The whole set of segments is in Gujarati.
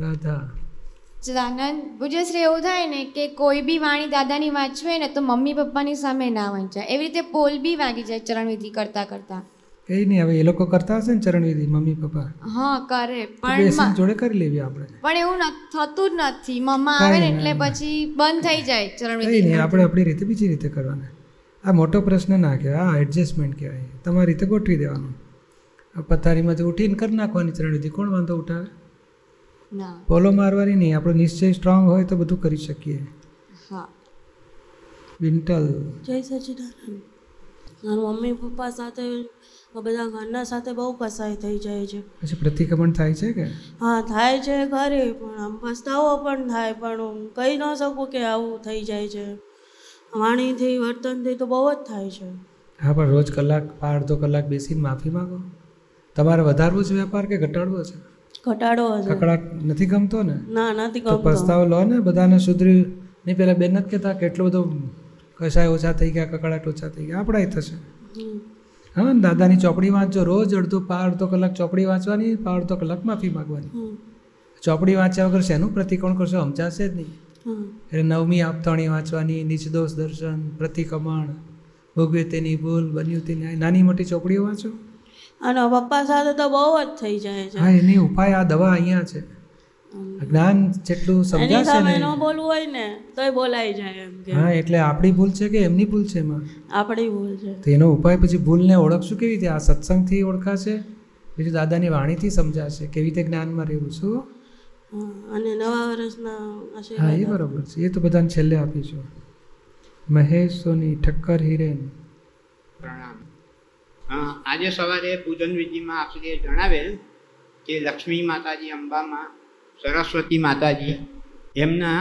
રાધા. સદાનંદ પૂજ્યશ્રી એવું થાય ને કે કોઈ બી વાણી દાદાની વાંચવે ને તો મમ્મી પપ્પાની સામે ના વાંચાય એવી રીતે પોલ બી વાગી જાય ચરણવિધિ કરતા કરતા. કઈ નહીં હવે એ લોકો કરતા હશે ને ચરણવિધિ મમ્મી પપ્પા? હા કરે પણ જોડે કરી લેવી આપણે. પણ એવું ન- થતું જ નથી. મમ્મા આવે ને એટલે પછી બંધ થઈ જાય ચરણવિધિ નહીં આપણે આપણી રીતે બીજી રીતે કરવાના. આ મોટો પ્રશ્ન ના કહેવાય આ એડજસ્ટમેન્ટ કહેવાય. તમારી રીતે ગોઠવી દેવાનું. પથારીમાંથી ઉઠીને કરી નાખવાની ચરણવિધિ. કોણ વાંધો ઉઠાવે? ના. પોલો મારવાની નહીં આપણો નિશ્ચય સ્ટ્રોંગ હોય તો બધું કરી શકીએ. હા. વિન્ટલ. જય સચિદાનંદ. મારા મમ્મી પપ્પા સાથે બધા ઘરના સાથે બહુ કસાઈ થઈ જાય છે. પછી પ્રતિક્રમણ થાય છે કે? હા થાય છે ખરી પણ આમ પસ્તાવો પણ થાય પણ હું કહી ન શકું કે આવું થઈ જાય છે. વાણીથી વર્તનથી તો બહુ જ થાય છે. હા પણ રોજ કલાક અડધો કલાક બેસીને માફી માંગો? તમારે વધારવું છે વેપાર કે ઘટાડવો છે? ઘટાડો હશે કકડાટ નથી ગમતો ને? ના નથી ગમતો. પસ્તાવો લો ને બધાને સુધરી. નહીં પેલા બેન નથી કહેતા કેટલો બધો કસાય ઓછા થઈ ગયા કકડાટ ઓછા થઈ ગયા. આપણા થશે. હા ને દાદાની ચોપડી વાંચજો. રોજ અડધો પા અડધો કલાક ચોપડી વાંચવાની પા અડધો કલાક માફી માગવાની. ચોપડી વાંચ્યા વગર શેનું પ્રતિકોણ કરશો? સમજાશે જ નહીં. એટલે નવમી આપતાણી વાંચવાની નિચદોષ દર્શન પ્રતિકમણ ભોગવે તેની ભૂલ બન્યું તેની નાની મોટી ચોપડીઓ વાંચો? અને પપ્પા સાથે તો બહુ જ થઈ જાય છે. હા એની ઉપાય આ દવા અહીંયા છે. જ્ઞાન જેટલું સમજાશે સામે ને ન બોલવું હોય ને તોય બોલાઈ જાય એમ કે. હા એટલે આપણી ભૂલ છે કે એમની ભૂલ છે એમાં? આપણી ભૂલ છે. તો એનો ઉપાય પછી ભૂલને ઓળખશું કેવી રીતે? આ સત્સંગથી ઓળખાશે? બીજું દાદાની વાણીથી સમજાશે. કેવી રીતે જ્ઞાનમાં રહેવું? શું? અને નવા વર્ષના હા એ બરાબર છે. એ તો બધાને છેલ્લે આપીશું. મહેશ સોની ઠક્કર હિરેન. પ્રણામ. આજે સવારે પૂજન વિધિમાં આપશ્રીએ જણાવેલ કે લક્ષ્મી માતાજી અંબામાં સરસ્વતી માતાજી એમના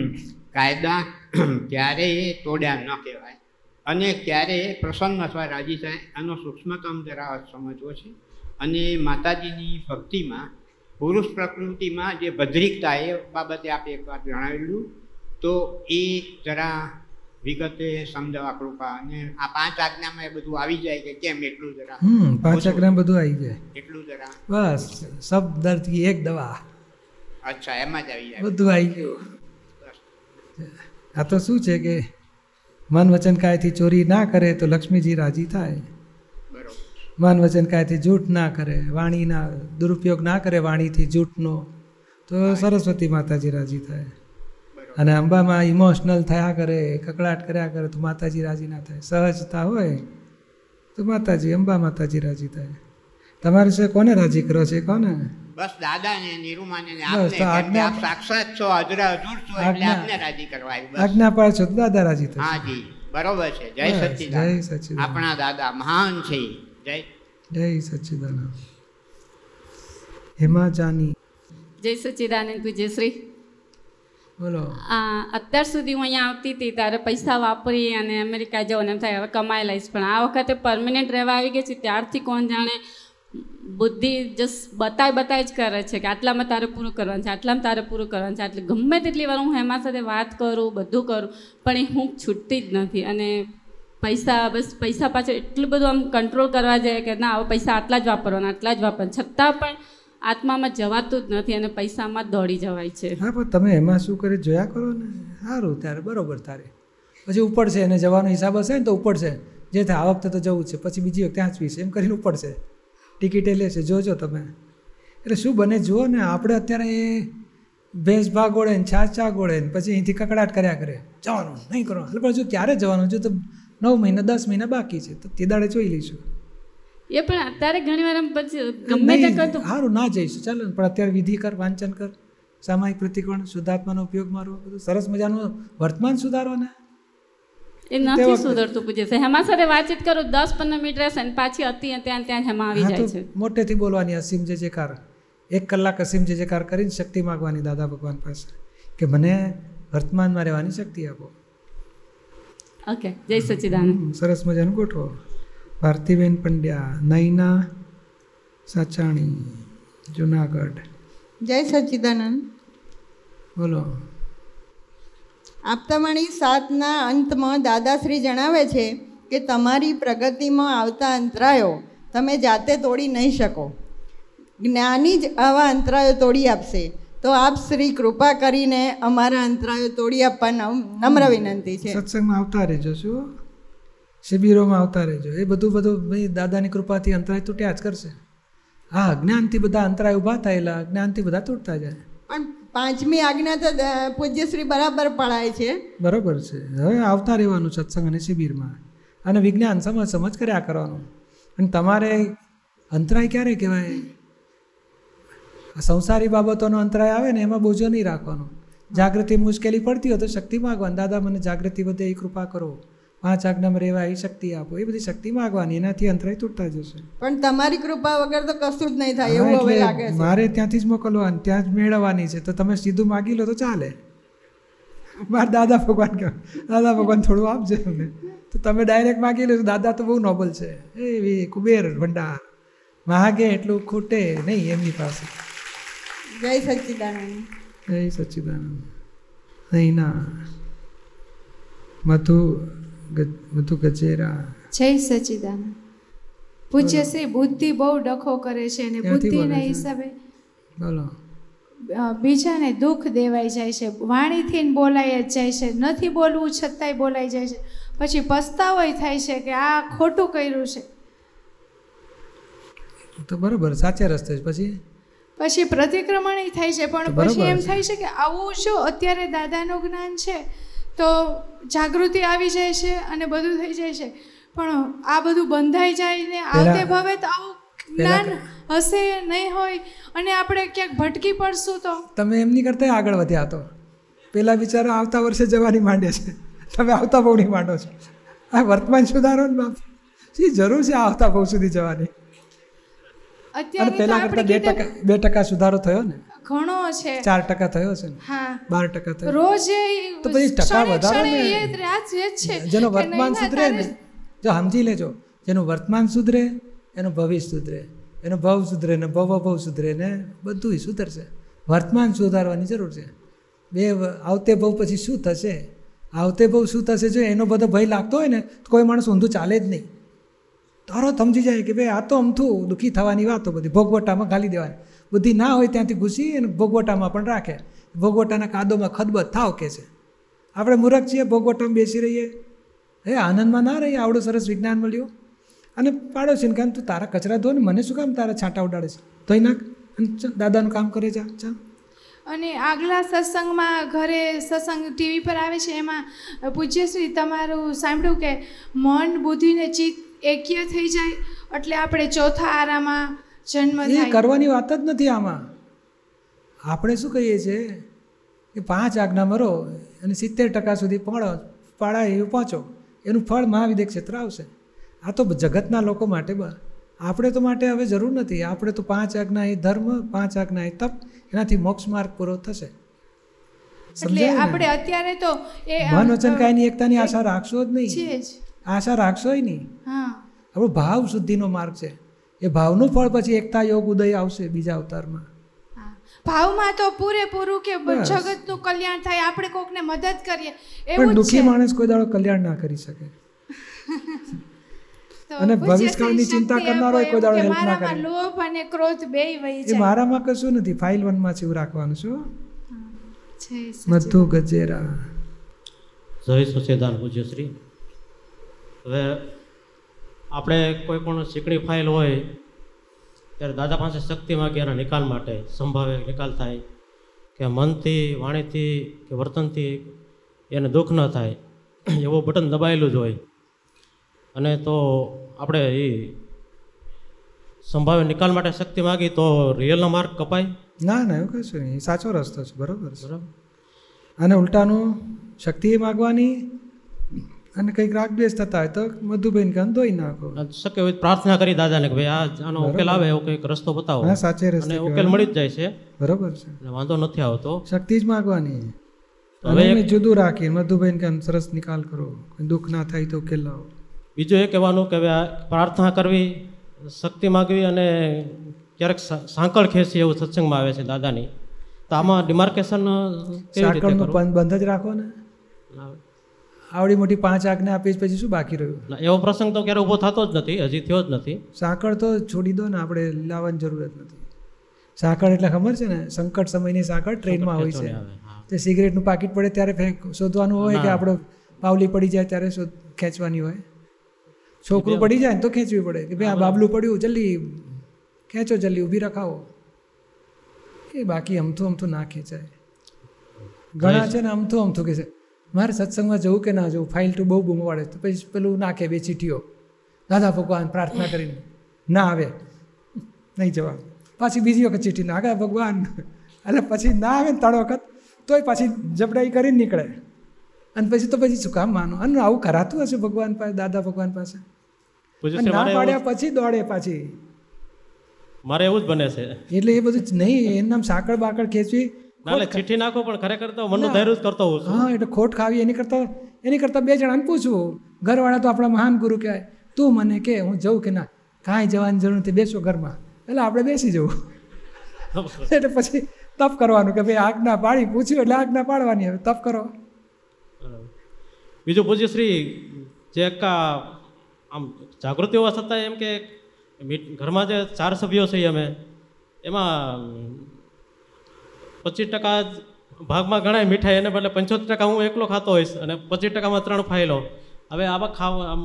કાયદા ક્યારેય તોડ્યા ન કહેવાય અને ક્યારેય પ્રસન્ન અથવા રાજી થાય આનો સૂક્ષ્મતમ જરા સમજવો છે. અને માતાજીની ભક્તિમાં, પુરુષ પ્રકૃતિમાં જે ભદ્રિકતા એ બાબતે આપણે એકવાર જણાવેલું, તો એ જરા વિગતે સમજાવવા કૃપા અને આ પાંચ આજ્ઞામાં એ બધું આવી જાય કે કેમ એટલું જરા. હમ પાંચ આજ્ઞા બધું આવી જાય. એટલું જરા. બસ સબ દર્દથી એક દવા. અચ્છા એમાં જ આવી જાય. બધું આવી ગયું. આ તો શું છે કે મન વચન કાયથી ચોરી ના કરે તો લક્ષ્મીજી રાજી થાય. બરોબર. મન વચન કાયથી જૂઠ ના કરે વાણીના દુરુપયોગ ના કરે વાણીથી જૂઠનો તો સરસ્વતી માતાજી રાજી થાય. અને અંબામાં ઇમોશનલ થયા કરે કકડાટ કર્યા કરે તો માતાજી રાજી ના થાય. સહજતા હોય તો માતાજી અંબા માતાજી રાજી થાય. તમારે છે કોને રાજી કરો છે? કોને? બસ દાદા ને નિરૂમાને બસ તો આજ્ઞા- આપ સાક્ષાત છો હજરા હજુર છો એટલે આપને રાજી કરવા બસ. આજ્ઞા પાળ છો દાદા રાજી થશે. હા જી બરોબર છે. જય સચ્ચિદાનંદ જય સચ્ચિદાનંદ. આપણા દાદા મહાન છે. જય. જય સચ્ચિદાનંદ હેમા જાની જય સચ્ચિદાનંદ પૂજ્યશ્રી બોલો. અત્યાર સુધી હું અહીંયા આવતી હતી ત્યારે પૈસા વાપરી અને અમેરિકા જવાનું એમ થાય, હવે કમાઈ લઈશ. પણ આ વખતે પરમનન્ટ રહેવા આવી ગઈ છે, ત્યારથી કોણ જાણે બુદ્ધિ જસ્ટ બતાય બતાય જ કરે છે કે આટલામાં તારે પૂરું કરવાનું છે, આટલામાં તારે પૂરું કરવાનું છે. એટલે ગમે તેટલી વાર હું હેમા સાથે વાત કરું, બધું કરું, પણ એ હું છૂટતી જ નથી. અને પૈસા, બસ પૈસા પાછળ એટલું બધું આમ કંટ્રોલ કરવા જાય કે ના, હવે પૈસા આટલા જ વાપરવાના, આટલા જ વાપરવાના. છતાં પણ આત્મામાં જવાતું જ નથી અને પૈસામાં જ દોડી જવાય છે. હા, પણ તમે એમાં શું કરે? જોયા કરો ને? સારું ત્યારે, બરોબર તારે. પછી ઉપડશે અને જવાનો હિસાબ હશે ને તો ઉપડશે જે થાય આ વખતે તો જવું છે. પછી બીજી વખતે આંચવી એમ કરીને ઉપડશે ટિકિટે લેશે. જોજો તમે. એટલે શું બને? જુઓ ને, આપણે અત્યારે ભેંસ ભાગ ઓળે ને છાસ ચા ગોળે ને પછી અહીંથી કકડાટ કર્યા કરે. જવાનું, નહીં કરવાનું. એટલે પણ જો ક્યારે જવાનું? જો તો નવ મહિના, દસ મહિના બાકી છે. તો તે દાડે જોઈ લઈશું. એ પણ અત્યારે ઘણી વાર પછી ગમે તે કરતો. સારું ના જઈશું. ચાલો પણ અત્યારે વિધિ કર વાંચન કર સામાયિક પ્રતિકોણ શુદ્ધાત્માનો ઉપયોગ મારો બધું સરસ મજાનું વર્તમાન સુધારવાના એ નથી સુધરતું પૂજે છે હેમા સાથે વાતચીત કરો દસ પંદર મિનિટ રહેશે ને પાછી હતી ત્યાં ત્યાં હેમા આવી જાય છે. મોટેથી બોલવાની અસીમ જે જેકાર એક કલાક અસીમ જે જેકાર કરીને શક્તિ માગવાની દાદા ભગવાન પાસે. કે મને વર્તમાનમાં રહેવાની શક્તિ આપો. ઓકે જય સચિદાનંદ. સરસ મજાનું ગોઠવો. ભારતીબેન પંડ્યા નૈના સાચાણી જુનાગઢ. જય સચ્ચિદાનંદ બોલો. આપતામણી સાતના અંતમાં દાદાશ્રી જણાવે છે કે તમારી પ્રગતિમાં આવતા અંતરાયો તમે જાતે તોડી નહીં શકો. જ્ઞાની જ આવા અંતરાયો તોડી આપશે. તો આપ શ્રી કૃપા કરીને અમારા અંતરાયો તોડી આપવા નમ- નમ્ર વિનંતી છે. સત્સંગમાં આવતા રહેજો શું? શિબિરોમાં આવતા રહેજો. એ બધું બધું ભાઈ દાદાની કૃપાથી અંતરાય તૂટ્યા જ કરશે. હા અજ્ઞાનથી બધા અંતરાય ઊભા થયેલા અજ્ઞાનથી બધા તૂટતા જાય. પણ પાંચમી આજ્ઞા તો પૂજ્યશ્રી બરાબર પડાય છે. બરાબર છે. હવે આવતા રહેવાનું સત્સંગ અને શિબિરમાં. અને વિજ્ઞાન સમજ સમજ કર્યા કરવાનું. અને તમારે અંતરાય ક્યારે કહેવાય? આ સંસારી બાબતોનો અંતરાય આવે ને એમાં બોજો નહીં રાખવાનો. જાગૃતિ મુશ્કેલી પડતી હોય તો શક્તિ માગવાની. દાદા મને જાગૃતિ વધે એ કૃપા કરો. પાંચ આજ્ઞામાં રહેવા એ શક્તિ આપો એ બધી શક્તિ માગવાની એનાથી અંતરાય તૂટતા જશે. પણ તમારી કૃપા વગર તો કશું જ નહીં થાય એવું હવે લાગે છે. મારે ત્યાંથી જ મોકલવાની ત્યાં જ મેળવવાની છે તો તમે સીધું માગી લો તો ચાલે. મારે દાદા ભગવાન કહો દાદા ભગવાન થોડું આપજે અમને. તો તમે ડાયરેક્ટ માગી લો દાદા તો બહુ નોબલ છે. એવી કુબેર ભંડાર. માગે એટલું ખૂટે નહીં એમની પાસે. જય સચ્ચિદાનંદ. જય સચ્ચિદાનંદ. નહીં ના મધુ મધુ ગજેરા જય સચિદાન પૂજ્ય શ્રી બુદ્ધિ બહુ ડખો કરે છે અને બુદ્ધિના હિસાબે બોલો. બીજાને દુઃખ દેવાઈ જાય છે વાણીથી બોલાય જ જાય છે નથી બોલવું છતાંય બોલાઈ જાય છે. પછી પસ્તાવોય થાય છે કે આ ખોટું કર્યું છે. તો બરોબર સાચે રસ્તે પછી? પછી પ્રતિક્રમણ થાય છે પણ પછી એમ થાય છે કે આવું શું? અત્યારે દાદાનું જ્ઞાન છે. તો જાગૃતિ આવી જાય છે અને બધું થઈ જાય છે. પણ આ બધું બંધાઈ જાય ને આવતે ભાવે તો આવું જ્ઞાન હશે નહીં હોય અને આપણે ક્યાંક ભટકી પડશું તો? તમે એમની કરતા આગળ વધ્યા તો. પેલા બિચારા આવતા વર્ષે જવાની માંડે છે. તમે આવતા બહુ નહીં માંડો છો. આ વર્તમાન સુધારો ને બાપ. શી જરૂર છે આવતા બહુ સુધી જવાની? અત્યારે પેલા કરતા બે ટકા બે ટકા સુધારો થયો ને? ઘણો છે. ચાર ટકા થયો છે હા. બાર ટકા થયો. રોજ એ તો પછી ટકા વધારો. એ જ રાત એ છે જેનો વર્તમાન સુધરે ને? જો સમજી લેજો. જેનું વર્તમાન સુધરે એનું ભવિષ્ય સુધરે. એનો ભવ સુધરે ને ભવ અભવ સુધરે ને બધું સુધરશે. વર્તમાન સુધારવાની જરૂર છે. બે આવતે ભવ પછી શું થશે? આવતે ભવ શું થશે? જો એનો બધો ભય લાગતો હોય ને તો કોઈ માણસ ઊંધું ચાલે જ નહીં. તરત સમજી જાય કે ભાઈ આ તો અમથું દુઃખી થવાની વાતો બધી ભોગવટામાં ઘાલી દેવાની. બુદ્ધિ ના હોય ત્યાંથી ઘૂસી અને ભોગવટામાં પણ રાખે. ભોગવટાના કાદોમાં ખદબદ થાવ કે છે? આપણે મૂરખ છીએ, ભોગવટામાં બેસી રહીએ. હે, આનંદમાં ના રહીએ, આવડું સરસ વિજ્ઞાન મળ્યું. અને પાડોશીને કામ તું તારા કચરા ધો ને, મને શું કામ તારા છાંટા ઉડાડે છે? તોય નાખ દાદાનું કામ કરે જા, ચાલ. અને આગલા સત્સંગમાં ઘરે સત્સંગ ટીવી પર આવે છે, એમાં પૂજ્યશ્રી તમારું સાંભળ્યું કે મન, બુદ્ધિ ને ચિત્ત એક્ય થઈ જાય, એટલે આપણે ચોથા આરામાં જન્મ એ કરવાની વાત જ નથી આમાં. આપણે શું કહીએ છીએ? કે પાંચ આજ્ઞા મરો અને સિત્તેર ટકા સુધી પહોંચો પાડા એવું પહોંચો. એનું ફળ મહાવિદ્ય ક્ષેત્ર આવશે. આ તો જગતના લોકો માટે બ આપણે તો માટે હવે જરૂર નથી. આપણે તો પાંચ આજ્ઞા એ ધર્મ પાંચ આજ્ઞા એ તપ એનાથી મોક્ષ માર્ગ પૂરો થશે. એટલે આપણે અત્યારે તો એ મન વચન કાયની એકતાની આશા રાખશો જ નહીં. આશા રાખશો નહીં. આપણો ભાવ શુદ્ધિનો માર્ગ છે. એ ભાવનું ફળ પછી એકતા યોગ ઉદય આવશે બીજા અવતારમાં. ભાવમાં તો પૂરેપૂરું કે જગતનું કલ્યાણ થાય આપણે કોકને મદદ કરીએ પણ દુઃખી માણસ કોઈ દાડો કલ્યાણ ના કરી શકે. અને પૂજ્ય ભવિષ્યકાળની ચિંતા કરનારો કોઈ દાડો હેલ્પ ના મારામાં કરે. લોભ અને ક્રોધ બેય વહી એ જાય. મારામાં કશું નથી ફાઇલ વનમાં એવું રાખવાનું છું. મધુ ગજેરા. જય સચેદાન પૂજ્યશ્રી હવે આપણે કોઈ પણ સીકડી ફાઇલ હોય ત્યારે દાદા પાસે શક્તિ માગી એના નિકાલ માટે સંભાવે નિકાલ થાય. કે મનથી વાણીથી કે વર્તનથી એને દુઃખ ન થાય. એવું બટન દબાયેલું જ હોય. અને તો આપણે એ સંભાવે નિકાલ માટે શક્તિ માગી તો રિયલનો માર્ગ કપાય. ના ના એવું કશું નહીં. એ સાચો રસ્તો છે. બરાબર બરાબર. અને ઉલટાનું શક્તિ માગવાની અને કંઈક રાગદ્વેષ થતા હોય તો મધુબેન કાન ધોઈ નાખો. શક્ય હોય પ્રાર્થના કરી દાદાને કે ભાઈ આ આનો ઉકેલ આવે એવો કંઈક રસ્તો બતાવો. હા સાચે રસ્તે ઉકેલ મળી જ જાય છે. બરોબર છે. વાંધો નથી આવતો. શક્તિ જ માગવાની હવે એક- જુદું રાખી મધુબેન કાન સરસ નિકાલ કરો. દુઃખ ના થાય તો ઉકેલ લાવો. બીજું એ કહેવાનું કે પ્રાર્થના કરવી શક્તિ માગવી અને ક્યારેક સાંકળ ખેંચી એવું સત્સંગમાં આવે છે દાદાની. તો આમાં ડિમાર્કેશન સાંકળનું બંધ જ રાખો ના, આવડી મોટી પાંચ આજ્ઞા આપી પછી શું બાકી રહ્યું? એવો પ્રસંગ તો ક્યારે ઊભો થતો જ નથી હજી થયો જ નથી. સાંકળ તો છોડી દો ને આપણે લાવવાની જરૂરત નથી. સાંકળ એટલે ખબર છે ને સંકટ સમયની સાંકળ ટ્રેનમાં હોય છે. તે સિગરેટનું પાકીટ પડે ત્યારે ફેંક શોધવાનું હોય કે. આપણો પાવલી પડી જાય ત્યારે શોધ ખેંચવાની હોય. છોકરું પડી જાય ને તો ખેંચવી પડે કે ભાઈ આ બાબલું પડ્યું જલ્દી ખેંચો જલ્દી ઊભી રખાવો. એ બાકી અમથું અમથું ના ખેંચાય. ઘણા છે ને અમથું અમથું કે છે. મારે સત્સંગમાં જવું કે ના જવું? ફાઇલ ટુ બહુ બૂમ તો પછી પેલું નાખે બે ચીઠીઓ દાદા ભગવાન પ્રાર્થના કરીને. ના આવે. નહીં જવા પાછી બીજી વખત ચીઠી નાખે. ભગવાન એટલે પછી ના આવે ને ત્રણ વખત તોય પાછી જબડાઈ કરીને નીકળે. અને પછી તો પછી શું કામ માનો? અને આવું કરાતું હશે ભગવાન પાસે દાદા ભગવાન પાસે? ના પાડ્યા પછી દોડે પાછી. મારે એવું જ બને છે. એટલે એ બધું નહીં એમનામ સાંકળ બાકળ ખેંચવી ના ચિઠ્ઠી નાખો પણ ખરેખર તો મનનું ધૈર્ય જ કરતો હોઉં હા એટલે ખોટ ખાવી એની કરતાં એની કરતાં બે જણાને પૂછવું ઘરવાળા તો આપણા મહાન ગુરુ કહેવાય. તું મને કે હું જઉં કે ના? કાંઈ જવાની જરૂર નથી બેસો ઘરમાં. એટલે આપણે બેસી જવું. એટલે પછી તપ કરવાનું કે ભાઈ આજ્ઞા પાડી પૂછ્યું એટલે આજ્ઞા પાડવાની હવે તપ કરો. બીજું પૂછ્યું શ્રી જે એક આમ જાગૃતિ હોવા છતાં એમ કે ઘરમાં જે ચાર સભ્યો છીએ અમે એમાં પચીસ ટકા ભાગમાં ગણાય મીઠાઈ એને બદલે પંચોતેર ટકા હું એકલો ખાતો હોઈશ અને પચીસ ટકામાં ત્રણ ફાઇલો. હવે આવા ખાવ આમ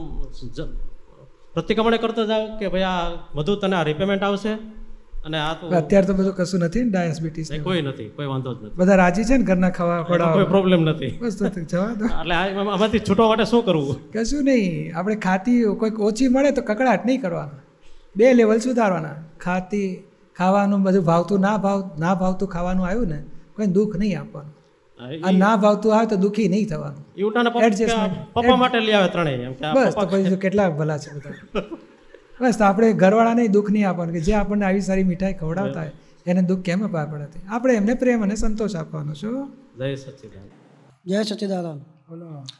પ્રતિક્રમણ કરતો જાઓ કે ભાઈ આ બધું તને આ રિપેમેન્ટ આવશે? અને આ તો અત્યારે તો બધું કશું નથી ડાયાબિટીસ કોઈ નથી કોઈ વાંધો જ નથી. બધા રાજી છે ને ઘરના ખાવા એમાં કોઈ પ્રોબ્લેમ નથી. બસ તો જવા દો. એટલે આમાંથી છૂટવા માટે શું કરવું? કશું નહીં આપણે ખાતી કોઈક ઓછી મળે તો કકડાટ નહીં કરવાનો. બે લેવલ સુધારવાના. ખાતી ખાવાનું બધું ભાવતું ના ભાવ ના ભાવતું ખાવાનું આવ્યું ને કોઈ દુઃખ નહીં આપવાનું. આ ના ભાવતું આવે તો દુઃખી નહીં થવાનું. પપ્પા માટે લઈ આવે ત્રણેય એમ કે આ બસ તો પછી કેટલા ભલા છે બધા. બસ તો આપણે ઘરવાળાને દુઃખ નહીં આપવાનું કે જે આપણને આવી સારી મીઠાઈ ખવડાવતા હોય એને દુઃખ કેમ અપાય પડે આપણે એમને પ્રેમ અને સંતોષ આપવાનો છો જય સચિદાન જય સચ્ચિદાનંદ બોલો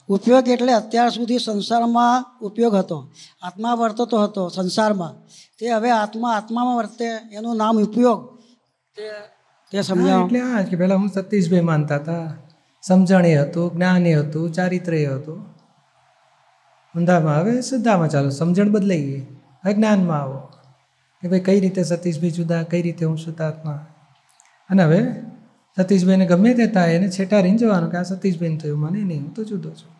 ઉપયોગ એટલે અત્યાર સુધી સંસારમાં ઉપયોગ હતો. આત્મા વર્તતો હતો સંસારમાં. તે હવે આત્મા આત્મામાં વર્તે એનું નામ ઉપયોગ. તે તે હા, એટલે આ કે પહેલાં હું સતીશભાઈ માનતા હતા. સમજણી હતું જ્ઞાની હતું ચારિત્ર્ય હતું. ઊંધામાં હવે શુદ્ધામાં ચાલો સમજણ બદલાઈ ગઈ હવે જ્ઞાનમાં આવો. કે ભાઈ કઈ રીતે સતીશભાઈ જુદા કઈ રીતે હું શુદ્ધાત્મા? અને હવે સતીશભાઈને ગમે તે થાય એને છેટારીને જવાનું કે આ સતીશભાઈને થયું મને નહીં હું તો જુદો છું.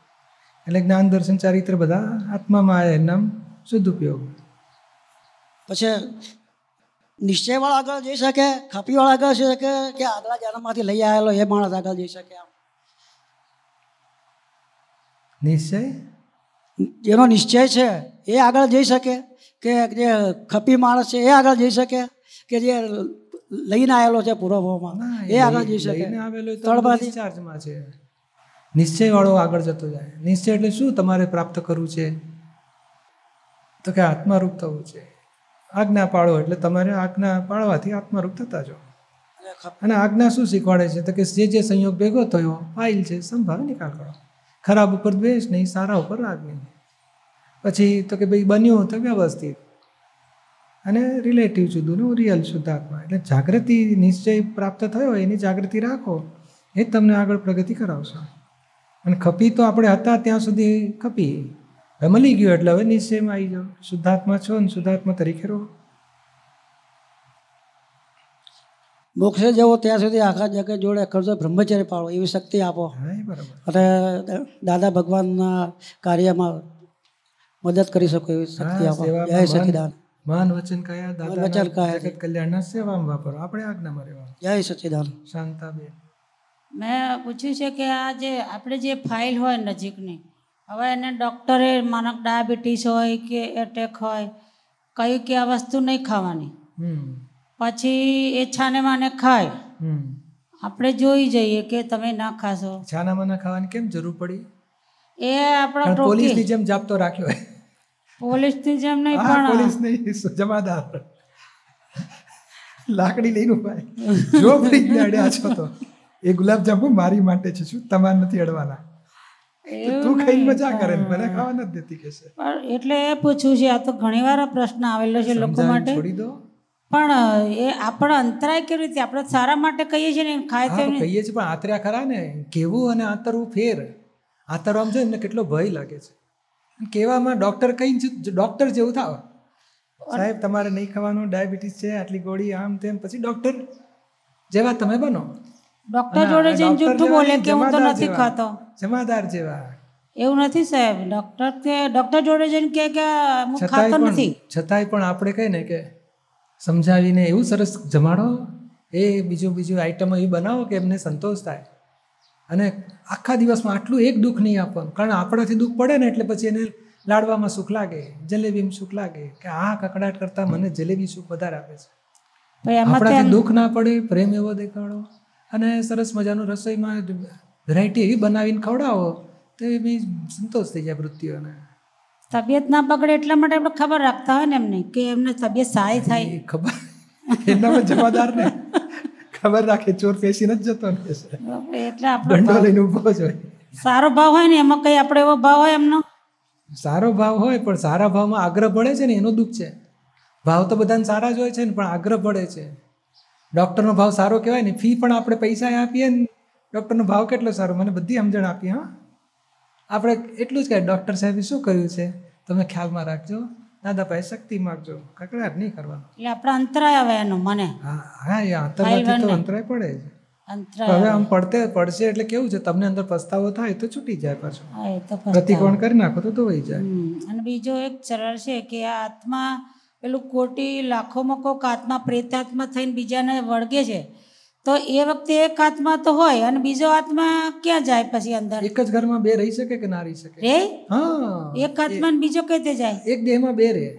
એટલે જ્ઞાન દર્શન ચારિત્ર બધા આત્મામાં આવે એમના શુદ્ધ ઉપયોગ. પછી નિશ્ચયવાળા આગળ જઈ શકે ખપીવાળા આગળ જઈ શકે કે આગલા જન્મમાંથી લઈ આવેલો એ માણસ આગળ જઈ શકે આમ? નિશ્ચય? જેનો નિશ્ચય છે એ આગળ જઈ શકે કે જે ખપી માણસ છે એ આગળ જઈ શકે કે જે લઈને આવેલો છે પૂર્વભાવમાં એ આગળ જઈ શકે. લઈને આવેલો તળમાંથી ડિસ્ચાર્જમાં છે. નિશ્ચયવાળો આગળ જતો જાય. નિશ્ચય એટલે શું? તમારે પ્રાપ્ત કરવું છે. તો કે આત્મારૂપ થવું છે. આજ્ઞા પાળો એટલે તમારે આજ્ઞા પાળવાથી આત્મારૂપ થતા જાઓ. અને આજ્ઞા શું શીખવાડે છે? તો કે જે જે સંયોગ ભેગો થયો ફાઇલ છે સંભાવે નિકાલ કરો ખરાબ ઉપર દ્વેષ નહીં સારા ઉપર રાગ નહીં. પછી તો કે ભાઈ બન્યું તો વ્યવસ્થિત. અને રિલેટિવ જુદું ને રિયલ શુદ્ધાત્મા એટલે જાગૃતિ નિશ્ચય પ્રાપ્ત થયો એની જાગૃતિ રાખો એ જ તમને આગળ પ્રગતિ કરાવશે. અને ખપી તો આપણે હતા ત્યાં સુધી ખપી. હવે મળી ગયું એટલે હવે નિશ્ચયમાં આવી જાઓ. શુદ્ધાત્મા છો ને શુદ્ધાત્મા તરીકે રહો. મોક્ષે જવો ત્યાં સુધી આખા જગત જોડે કરજો બ્રહ્મચર્ય પાળો એવી શક્તિ આપો. અને દાદા ભગવાનના કાર્યમાં મદદ કરી શકો એવી શક્તિ આપો. જય સચિદાન મહાન વચન કયા વચન દાદા કયા. જગત કલ્યાણના સેવામાં વાપરો. આપણે આજ્ઞામાં રહેવાનું જય સચિદાન. શાંતાબેન. મેં પૂછ્યું છે કે આ જે આપણે જે ફાઇલ હોય નજીકની હવે એને ડૉક્ટરે માનક ડાયાબિટીસ હોય કે એટેક હોય કહ્યું કે આ વસ્તુ નહીં ખાવાની. હમ. પછી એ છાને માને ખાય. હમ. આપણે જોઈ જઈએ કે તમે ના ખાશો. છાના માના ખાવાની કેમ જરૂર પડી? એ આપણા પોલીસની જેમ જાપતો રાખ્યો હોય. પોલીસની જેમ નહીં પણ પોલીસ નહીં જમાદાર. લાકડી લઈને ઊભા. જો ફ્રીજને અડ્યા છો તો. એ ગુલાબજાંબુ મારી માટે છે શું? તમારે નથી અડવાના. તું ખાઈ મજા કરે મને ખાવા નથી દેતી કે છે. એટલે એ પૂછવું છે આ તો ઘણીવાર પ્રશ્ન આવેલો છે લોકો માટે. છોડી દો. પણ એ આપણે અંતરાય કેવી રીતે? આપણે સારા માટે કહીએ છીએ ને ખાય તો કહીએ છીએ પણ આતર્યા ખરા ને? કેવું અને આતરવું ફેર. આતરવામાં છે એમને કેટલો ભય લાગે છે. કહેવામાં ડૉક્ટર કઈ ડૉક્ટર જેવું થાવ. સાહેબ તમારે નહીં ખાવાનું ડાયાબિટીસ છે આટલી ગોળી આમ તેમ. પછી ડૉક્ટર જેવા તમે બનો. ડૉક્ટર જોડે જઈને જૂઠું બોલે કે હું તો નથી. ખાતો. જમાદાર જેવા. એવું નથી સાહેબ. ડૉક્ટર કે ડૉક્ટર જોડે જઈને કે કે હું ખાતો નથી. છતાંય પણ આપણે કહીએ ને કે સમજાવીને એવું સરસ જમાડો. એ બીજું બીજું આઈટમ એવી બનાવો કે એમને સંતોષ થાય. અને આખા દિવસમાં આટલું એક દુઃખ નહીં આપવાનું. કારણ આપણાથી દુઃખ પડે ને એટલે પછી એને લાડવામાં સુખ લાગે જલેબીમાં સુખ લાગે કે આ કકડાટ કરતાં મને જલેબી સુખ વધારે આપે છે. આપણાથી દુઃખ ના પડે પ્રેમ એવો દેખાડો. અને સરસ મજાનું રસોઈમાં વેરાયટી એવી બનાવીને ખવડાવો તો એ બી સંતોષ થઈ જાય વૃત્તિઓને. તબિયત ના બગડે એટલા માટે આપણે ખબર રાખતા હોય ને એમને કે એમને તબિયત સારી થાય. ખબર એનામાં જવાબદાર ને ખબર રાખે ચોર પેસી નથી જતો એટલે આપણો દંડો લઈને ઊભો જ હોય. સારો ભાવ હોય ને એમાં કઈ આપણે એવો ભાવ હોય એમનો? સારો ભાવ હોય પણ સારા ભાવમાં આગ્રહ પડે છે ને એનું દુઃખ છે. ભાવ તો બધાને સારા જ હોય છે ને પણ આગ્રહ પડે છે. ડૉક્ટરનો ભાવ સારો કહેવાય ને ફી પણ આપણે પૈસા આપીએ ને ડૉક્ટરનો ભાવ કેટલો સારો? મને બધી સમજણ આપી હા. આપણે એટલું જ કહે ડૉક્ટર સાહેબે શું કહ્યું છે? તમે ખ્યાલમાં રાખજો. દાદા પાસે શક્તિ માગજો. કકડાટ નહીં કરવાનો. એટલે આપણે અંતરાય આવે એનો મને. હા હા એ અંતરમાંથી તો અંતરાય પડે છે અંતરાય હવે આમ પડતે પડશે એટલે કેવું છે? તમને અંદર પસ્તાવો થાય તો છૂટી જાય પાછું. હા એ તો પ્રતિકોણ કરી નાખો તો ધોવાઈ જાય. અને બીજો એક સરળ છે કે આ આત્મા પેલું કોટી લાખોમાં કોઈક આત્મા પ્રેતાત્મા થઈને બીજાને વળગે છે. તો એ વખતે એક આત્મા તો હોય અને બીજો આત્મા ક્યાં જાય પછી અંદર? એક જ ઘરમાં બે રહી શકે કે ના રહી શકે? રે? હા. એક આત્મા ને બીજો કઈ જાય? એક દેહમાં બે રહે.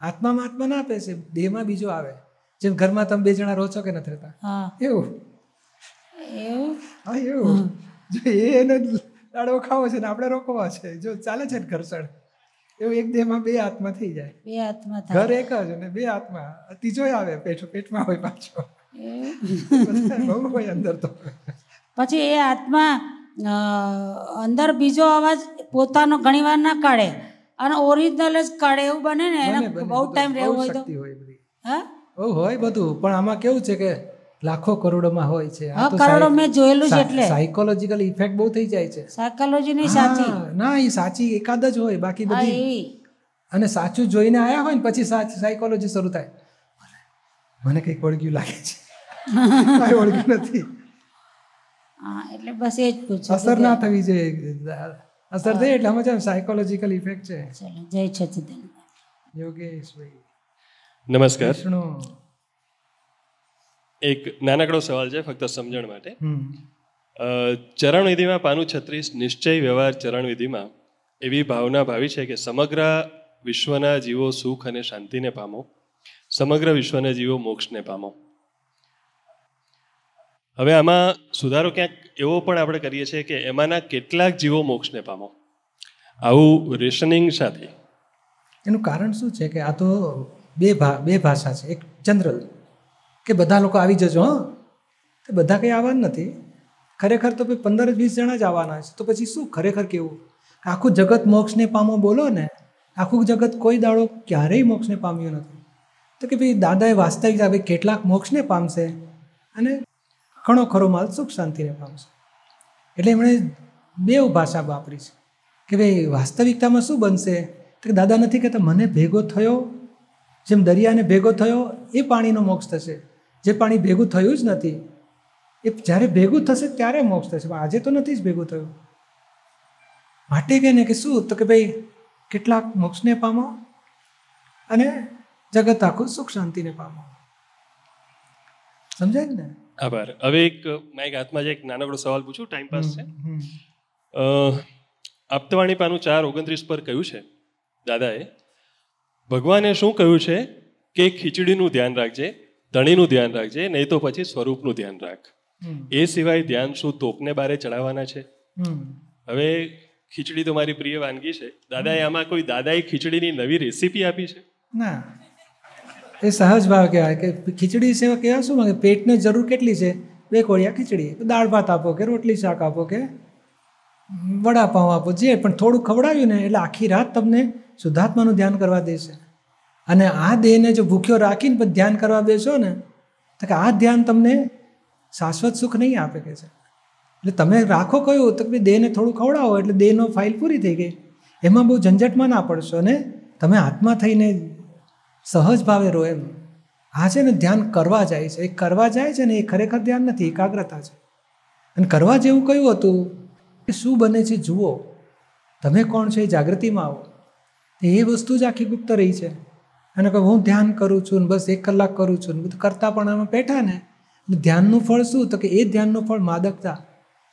આત્મામાં આત્મા ના આપે છે દેહમાં બીજો આવે. જેમ ઘરમાં તમે બે જણા રહો છો કે નથી રહેતા? હા. એવું? એવું? હા એવું. જો એને દાડો ખાવો છે ને આપણે રોકવા છે. જો ચાલે છે ને ઘરસણ એવું એક દેહમાં બે આત્મા થઈ જાય. બે આત્મા ઘર એક જ અને બે આત્મા ત્રીજો આવે પેટ પેટમાં હોય પાછો? બહુ અંદર તો. પછી એ આત્મા અંદર બીજો અવાજ પોતાનો ઘણીવાર ના કાઢે. અને ઓરિજિનલ જ કાઢે એવું બને ને એને બહુ ટાઈમ રહેવું હોય તો. હા? હોય બધું પણ આમાં કેવું છે કે લાખો કરોડોમાં હોય છે. આ હા, કરોડો મેં જોયેલું છે એટલે. સાયકોલોજીકલ ઇફેક્ટ બહુ થઈ જાય છે. સાયકોલોજી ની સાચી ના એ સાચી એકાદ જ હોય બાકી બધી. અને સાચું જોઈને આયા હોય ને પછી સાચી સાયકોલોજી શરૂ થાય. મને કંઈક વળગ્યું લાગે છે. કાંઈ વળગ્યું નથી. એટલે બસ એ જ પૂછું અસર ના થવી જોઈએ. અસર થઈ એટલે સમજ સાયકોલોજીકલ ઇફેક્ટ છે. ચલો જય સચિદાન યોગેશભાઈ. નમસ્કાર. વિષ્ણુ. એક નાનકડો સવાલ છે ફક્ત સમજણ માટે. ચરણવિધિમાં પાનું છત્રીસ નિશ્ચય વ્યવહાર ચરણવિધિમાં એવી ભાવના ભાવી છે કે સમગ્ર વિશ્વના જીવો સુખ અને શાંતિને પામો. સમગ્ર વિશ્વના જીવો મોક્ષને પામો. હવે આમાં સુધારો ક્યાંક એવો પણ આપણે કરીએ છીએ કે એમાંના કેટલાક જીવો મોક્ષને પામો. આવું રેશનિંગ સાથે. એનું કારણ શું છે કે આ તો બે ભા, બે ભાષા છે. એક જનરલ કે બધા લોકો આવી જજો, હં. તો બધા કંઈ આવવાના નથી. ખરેખર તો ભાઈ પંદર વીસ જણા જ આવવાના છે. તો પછી શું? ખરેખર કેવું? આખું જગત મોક્ષને પામો બોલો ને, આખું જગત કોઈ દાડો ક્યારેય મોક્ષને પામ્યું નથી. તો કે ભાઈ દાદાએ વાસ્તવિક કેટલાક મોક્ષને પામશે? અને ઘણો ખરો માલ સુખ શાંતિને પામશે એટલે એમણે બેવ ભાષા વાપરી છે કે ભાઈ વાસ્તવિકતામાં શું બનશે? તો કે દાદા નથી કહેતા, મને ભેગો થયો, જેમ દરિયાને ભેગો થયો, એ પાણીનો મોક્ષ થશે. જે પાણી ભેગું થયું જ નથી, એ જ્યારે ભેગું થશે ત્યારે મોક્ષ થશે. આજે તો નથી જ ભેગું થયું. માટે કે ને કે શું? તો કે ભાઈ, કેટલાક મોક્ષને પામો અને જગત આખું સુખ શાંતિને પામો સમજાય ને? આભાર. હવે એક મારી એક હાથમાં જે એક નાનકડો સવાલ પૂછું ટાઈમ પાસ છે. અ, આપતવાણી પાનું ચાર ઓગણત્રીસ પર કહ્યું છે? દાદાએ. ભગવાને શું કહ્યું છે? કે ખીચડીનું ધ્યાન રાખજે ધણીનું ધ્યાન રાખજે નહીં તો પછી સ્વરૂપનું ધ્યાન રાખ. એ સિવાય ધ્યાન શું તોપને બારે ચડાવવાના છે? હવે ખીચડી તો મારી પ્રિય વાનગી છે. દાદાએ આમાં કોઈ દાદાએ ખીચડીની નવી રેસીપી આપી છે? ના. એ સહજ ભાવ કહેવાય કે ખીચડી સેવા કહેવાય શું? માગે પેટને જરૂર કેટલી છે? બે કોળિયા ખીચડી દાળ ભાત આપો કે રોટલી શાક આપો કે વડાપાઉં આપો, જે પણ થોડું ખવડાવ્યું ને એટલે આખી રાત તમને શુદ્ધાત્માનું ધ્યાન કરવા દેશે. અને આ દેહને જો ભૂખ્યો રાખીને પણ ધ્યાન કરવા બેસો ને, તો કે આ ધ્યાન તમને શાશ્વત સુખ નહીં આપે કે છે. એટલે તમે રાખો કયું, તો કે દેહને થોડું ખવડાવો, એટલે દેહનો ફાઇલ પૂરી થઈ ગઈ. એમાં બહુ ઝંઝટમાં ના પડશો અને તમે આત્મા થઈને સહજ ભાવે રહો એમ. આ છે ને ધ્યાન કરવા જાય છે. એ કરવા જાય છે ને એ ખરેખર ધ્યાન નથી, એકાગ્રતા છે. અને કરવા જેવું કયું હતું? કે શું બને છે? જુઓ. તમે કોણ છો? એ જાગૃતિમાં આવો. એ વસ્તુ જ આખી ગુપ્ત રહી છે. અને કહું, હું ધ્યાન કરું છું ને બસ એક કલાક કરું છું ને બધું કરતાં પણ આમાં બેઠા ને. ધ્યાનનું ફળ શું? તો કે એ ધ્યાનનું ફળ માદકતા.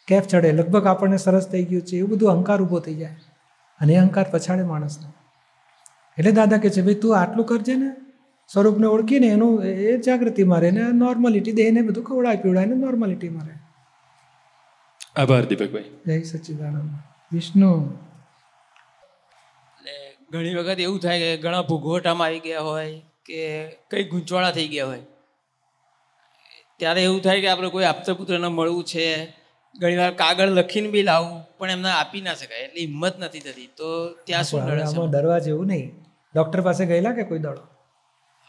કેફ ચડે. લગભગ આપણને સરસ થઈ ગયું છે. એવું બધું અહંકાર ઊભો થઈ જાય. અને એ અહંકાર પછાડે માણસને. એટલે દાદા કહે છે ભાઈ તું આટલું કરજે ને સ્વરૂપને ઓળખીને એનું એ જાગૃતિમાં રહે ને નોર્માલિટી દેહને બધું ખવડાય પીવડાય ને નોર્માલિટીમાં રહે આભાર દીપકભાઈ. જય સચ્ચિદાનંદ વિષ્ણુ. ઘણી વખત એવું થાય કે ઘણા ભૂગોટામાં આવી ગયા હોય કે કઈ ગૂંચવાળા થઈ ગયા હોય. ત્યારે એવું થાય કે આપણે કોઈ આપતા પુત્રને મળવું છે ઘણીવાર કાગળ લખીને બી લાવું પણ એમને આપી ના શકાય એટલે હિંમત નથી થતી. તો ત્યાં શું ડરવા જેવું નહીં. ડૉક્ટર પાસે ગયેલા કે કોઈ દાડો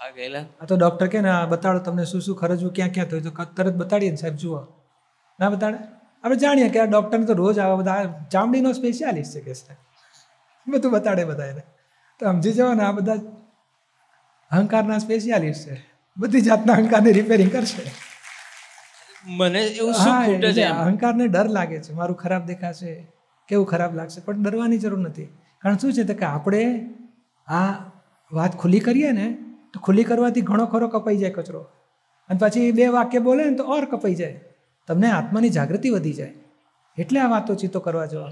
હા ગયેલા. આ તો ડૉક્ટર કે ને બતાડો તમને શું શું ખર્ચવું ક્યાં ક્યાં થયું તો તરત બતાડીએ ને સાહેબ જુઓ. ના બતાડે? આપણે જાણીએ કે આ ડૉક્ટરને તો રોજ આવા બધા ચામડીનો સ્પેશિયાલિસ્ટ છે કે સાહેબ. બધું બતાડે બધાને તો સમજી જાઓ ને આ બધા અહંકારના સ્પેશિયાલિસ્ટ છે. બધી જાતના અહંકારની રિપેરિંગ કરશે. મને એવું શું ખૂટે છે? અહંકારને ડર લાગે છે. મારું ખરાબ દેખાશે કેવું ખરાબ લાગશે પણ ડરવાની જરૂર નથી. કારણ શું છે તો કે આપણે આ વાત ખુલ્લી કરીએ ને તો ખુલ્લી કરવાથી ઘણો ખરો કપાઈ જાય કચરો. અને પછી બે વાક્ય બોલે ને તો ઓર કપાઈ જાય. તમને આત્માની જાગૃતિ વધી જાય. એટલે આ વાતો ચીતો કરવા જવા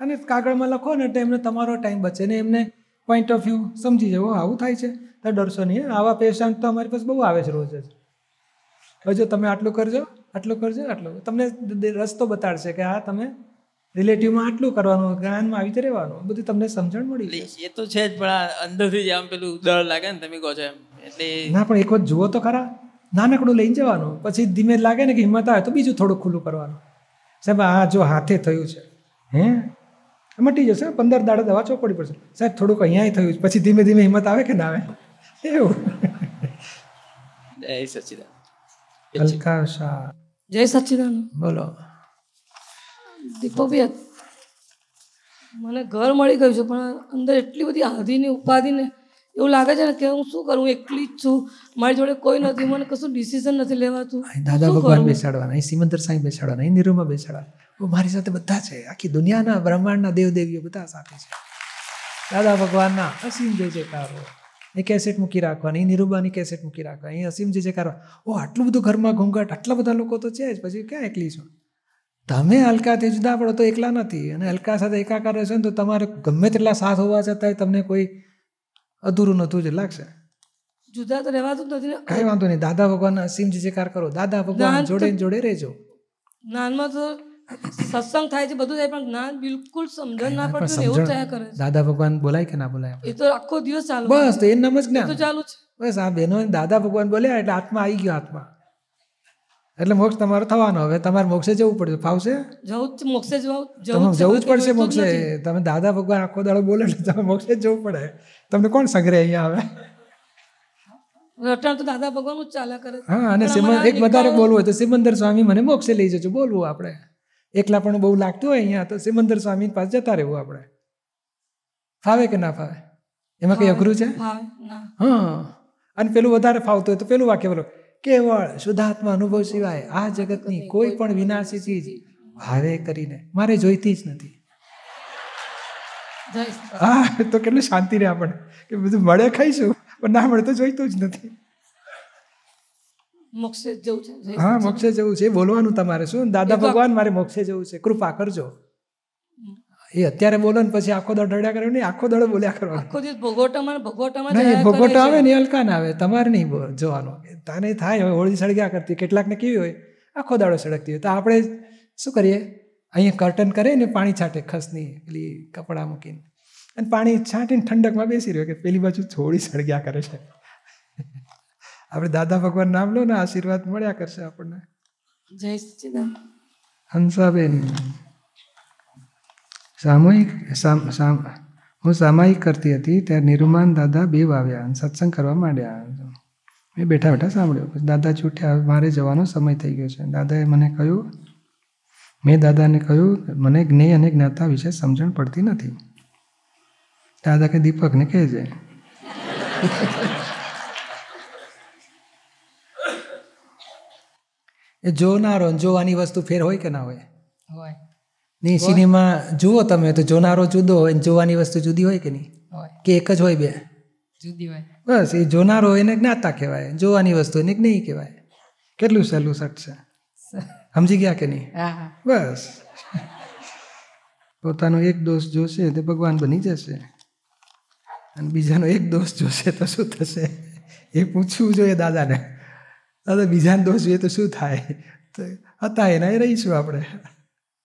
અને કાગળમાં લખો ને એટલે એમને તમારો ટાઈમ બચે ને એમને પોઈન્ટ ઓફ વ્યૂ સમજી "ઓ, આવું થાય છે. તો ડરશો નહીં. આવા પેશન્ટ તો અમારી પાસે બહુ આવે છે રોજ જ. હવે જો તમે આટલું કરજો આટલું કરજો આટલું. તમને રસ્તો બતાડશે કે આ તમે રિલેટિવમાં આટલું કરવાનું જ્ઞાનમાં આવી રહેવાનું બધું તમને સમજણ મળી એ તો છે જ પણ આ અંદરથી જ આમ પેલું ડર લાગે ને તમે કહો છો એમ. એટલે ના પણ એક વખત જુઓ તો ખરા. નાનકડું લઈને જવાનું પછી ધીમે લાગે ને કે હિંમત આવે તો બીજું થોડું ખુલ્લું કરવાનું. સાહેબ આ જો હાથે થયું છે હે? મટી જશે પંદર દાડા દવા ચોપડી પડશે. સાહેબ થોડુંક અહીંયા થયું છે પછી ધીમે ધીમે હિંમત આવે કે ના આવે? એવું. જય સચિદાન જય સચિદાન બોલો. દીપકભાઈ મને ઘર મળી ગયું છે પણ અંદર એટલી બધી આધીની ઉપાધિને એવું લાગે છે ને કે હું શું કરું? એકલી જ છું. મારી જોડે કોઈ નથી. મને કશું ડિસિઝન નથી લેવાતું. દાદા ભગવાન બેસાડવાના અહીં સિમંદર સાંઈ બેસાડવાના અહીં નિરૂમાં બેસાડવાના. મારી સાથે બધા છે. આખી દુનિયાના બ્રહ્માંડના દેવદેવીઓ બધા સાથે છે. દાદા ભગવાનના અસીમ જય જયકારો. એ કેસેટ મૂકી રાખવાની નિરૂબાની કેસેટ મૂકી રાખવાની અહીં અસીમ જય જયકારો. ઓ આટલું બધું ઘરમાં ઘોંઘાટ આટલા બધા લોકો તો છે જ. પછી ક્યાં એકલી છો? તમે અલકાથી જુદા પડો તો એકલા નથી અને હલકા સાથે એકાકાર રહેશો ને તો તમારે ગમે તેટલા સાથ હોવા છતાંય તમને કોઈ અધૂરું નતું જ લાગશે. જુદા તો રહેવાતું નથી ને. કાંઈ વાંધો નહીં. દાદા ભગવાન અસીમ જય જયકાર કરો. દાદા ભગવાન જોડે જોડે રહેજો. જ્ઞાનમાં તો સત્સંગ થાય છે બધું થાય પણ જ્ઞાન બિલકુલ સમજણ ના પડતું એવું થયા કરે દાદા ભગવાન બોલાય કે ના બોલાય? એ તો આખો દિવસ ચાલુ બસ તો એ નામ જ જ્ઞાન તો ચાલુ છે. બસ આ બહેનો દાદા ભગવાન બોલ્યા એટલે આત્મા આવી ગયો આત્મા. એટલે મોક્ષ તમારો થવાનો. હવે તમારે મોક્ષે જવું પડશે. ફાવશે? જવું મોક્ષે જવું જવું જ પડશે મોક્ષે. તમે દાદા ભગવાન આખો દાડો બોલે એટલે તમે મોક્ષે જ જવું પડે. તમને કોણ સંગ્રહ અહીંયા આવે? રટણ તો દાદા ભગવાન જ ચાલ્યા કરે. હા અને પણ એક વધારે બોલવું હોય તો સિમંદર સ્વામી મને મોક્ષે લઈ જજો. બોલવું આપણે. એકલા પણ બહુ લાગતું હોય અહીંયા તો સિમંદર સ્વામી પાસે જતા રહેવું આપણે. ફાવે કે ના ફાવે? એમાં કઈ અઘરું છે? હા. અને પેલું વધારે ફાવતું હોય તો પેલું વાક્ય બોલો. કેવળ શુદ્ધાત્મા અનુભવ સિવાય આ જગતની કોઈ પણ વિનાશી ચીજ ભાવે કરીને. મારે જોઈતી જ નથી. હા તો કેટલું શાંતિ રહે આપણે. કે બધું મળે ખાઈશું પણ ના મળે તો જોઈતું જ નથી. મોક્ષે જવું છે હા મોક્ષે જવું છે. બોલવાનું તમારે. શું? દાદા ભગવાન મારે મોક્ષે જવું છે. કૃપા કરજો. એ અત્યારે બોલો ને પછી આખો દળ રડ્યા કરે નહીં આખો દળ બોલ્યા કરો. આખો દિવસ ભોગવટામાં ને ભોગવટામાં નહીં. આવે ને અલકાન આવે તમારે નહીં જોવાનો. તાને થાય હવે હોળી સળગ્યા કરતી કેટલાકને કેવી હોય? આખો દાડો સળગતી હોય. તો આપણે શું કરીએ? અહીંયા કર્ટન કરે ને પાણી છાંટે ખસની પેલી કપડાં મૂકીને. અને પાણી છાંટીને ઠંડકમાં બેસી રહ્યો કે પેલી બાજુ થોડી સળગ્યા કરે છે. આપણે દાદા ભગવાન નામ લો ને આશીર્વાદ મળ્યા કરશે આપણને. જય સચ્ચિદાનંદ હંસાબેન. સામૂહિક સામ- સામ- હું સામાયિક કરતી હતી, ત્યારે નિરૂમાન દાદા બે આવ્યા અને સત્સંગ કરવા માંડ્યા. મેં બેઠા બેઠા સાંભળ્યું. પછી દાદા છૂટ્યા મારે જવાનો સમય થઈ ગયો છે. દાદાએ મને કહ્યું, મેં દાદાને કહ્યું, મને જ્ઞેય અને જ્ઞાતા વિશે સમજણ પડતી નથી. દાદા કે, દીપકને કહેજે. એ જોનારો જોવાની વસ્તુ ફેર હોય કે ના હોય? હોય. નહીં સિનેમા જુઓ તમે તો જોનારો જુદો હોય જોવાની વસ્તુ જુદી હોય કે નહીં? હોય. કે એક જ હોય બે? જુદી હોય. બસ એ જોનારો એને જ્ઞાતા કહેવાય જોવાની વસ્તુ એને નહીં કહેવાય. કેટલું સહેલું સટ છે? સમજી ગયા કે નહીં? બસ. પોતાનો એક દોષ જોશે તે ભગવાન બની જશે. અને બીજાનો એક દોષ જોશે તો શું થશે? એ પૂછવું જોઈએ દાદાને. દાદા બીજાનો દોષ જોઈએ તો શું થાય? હતા એના એ રહીશું આપણે.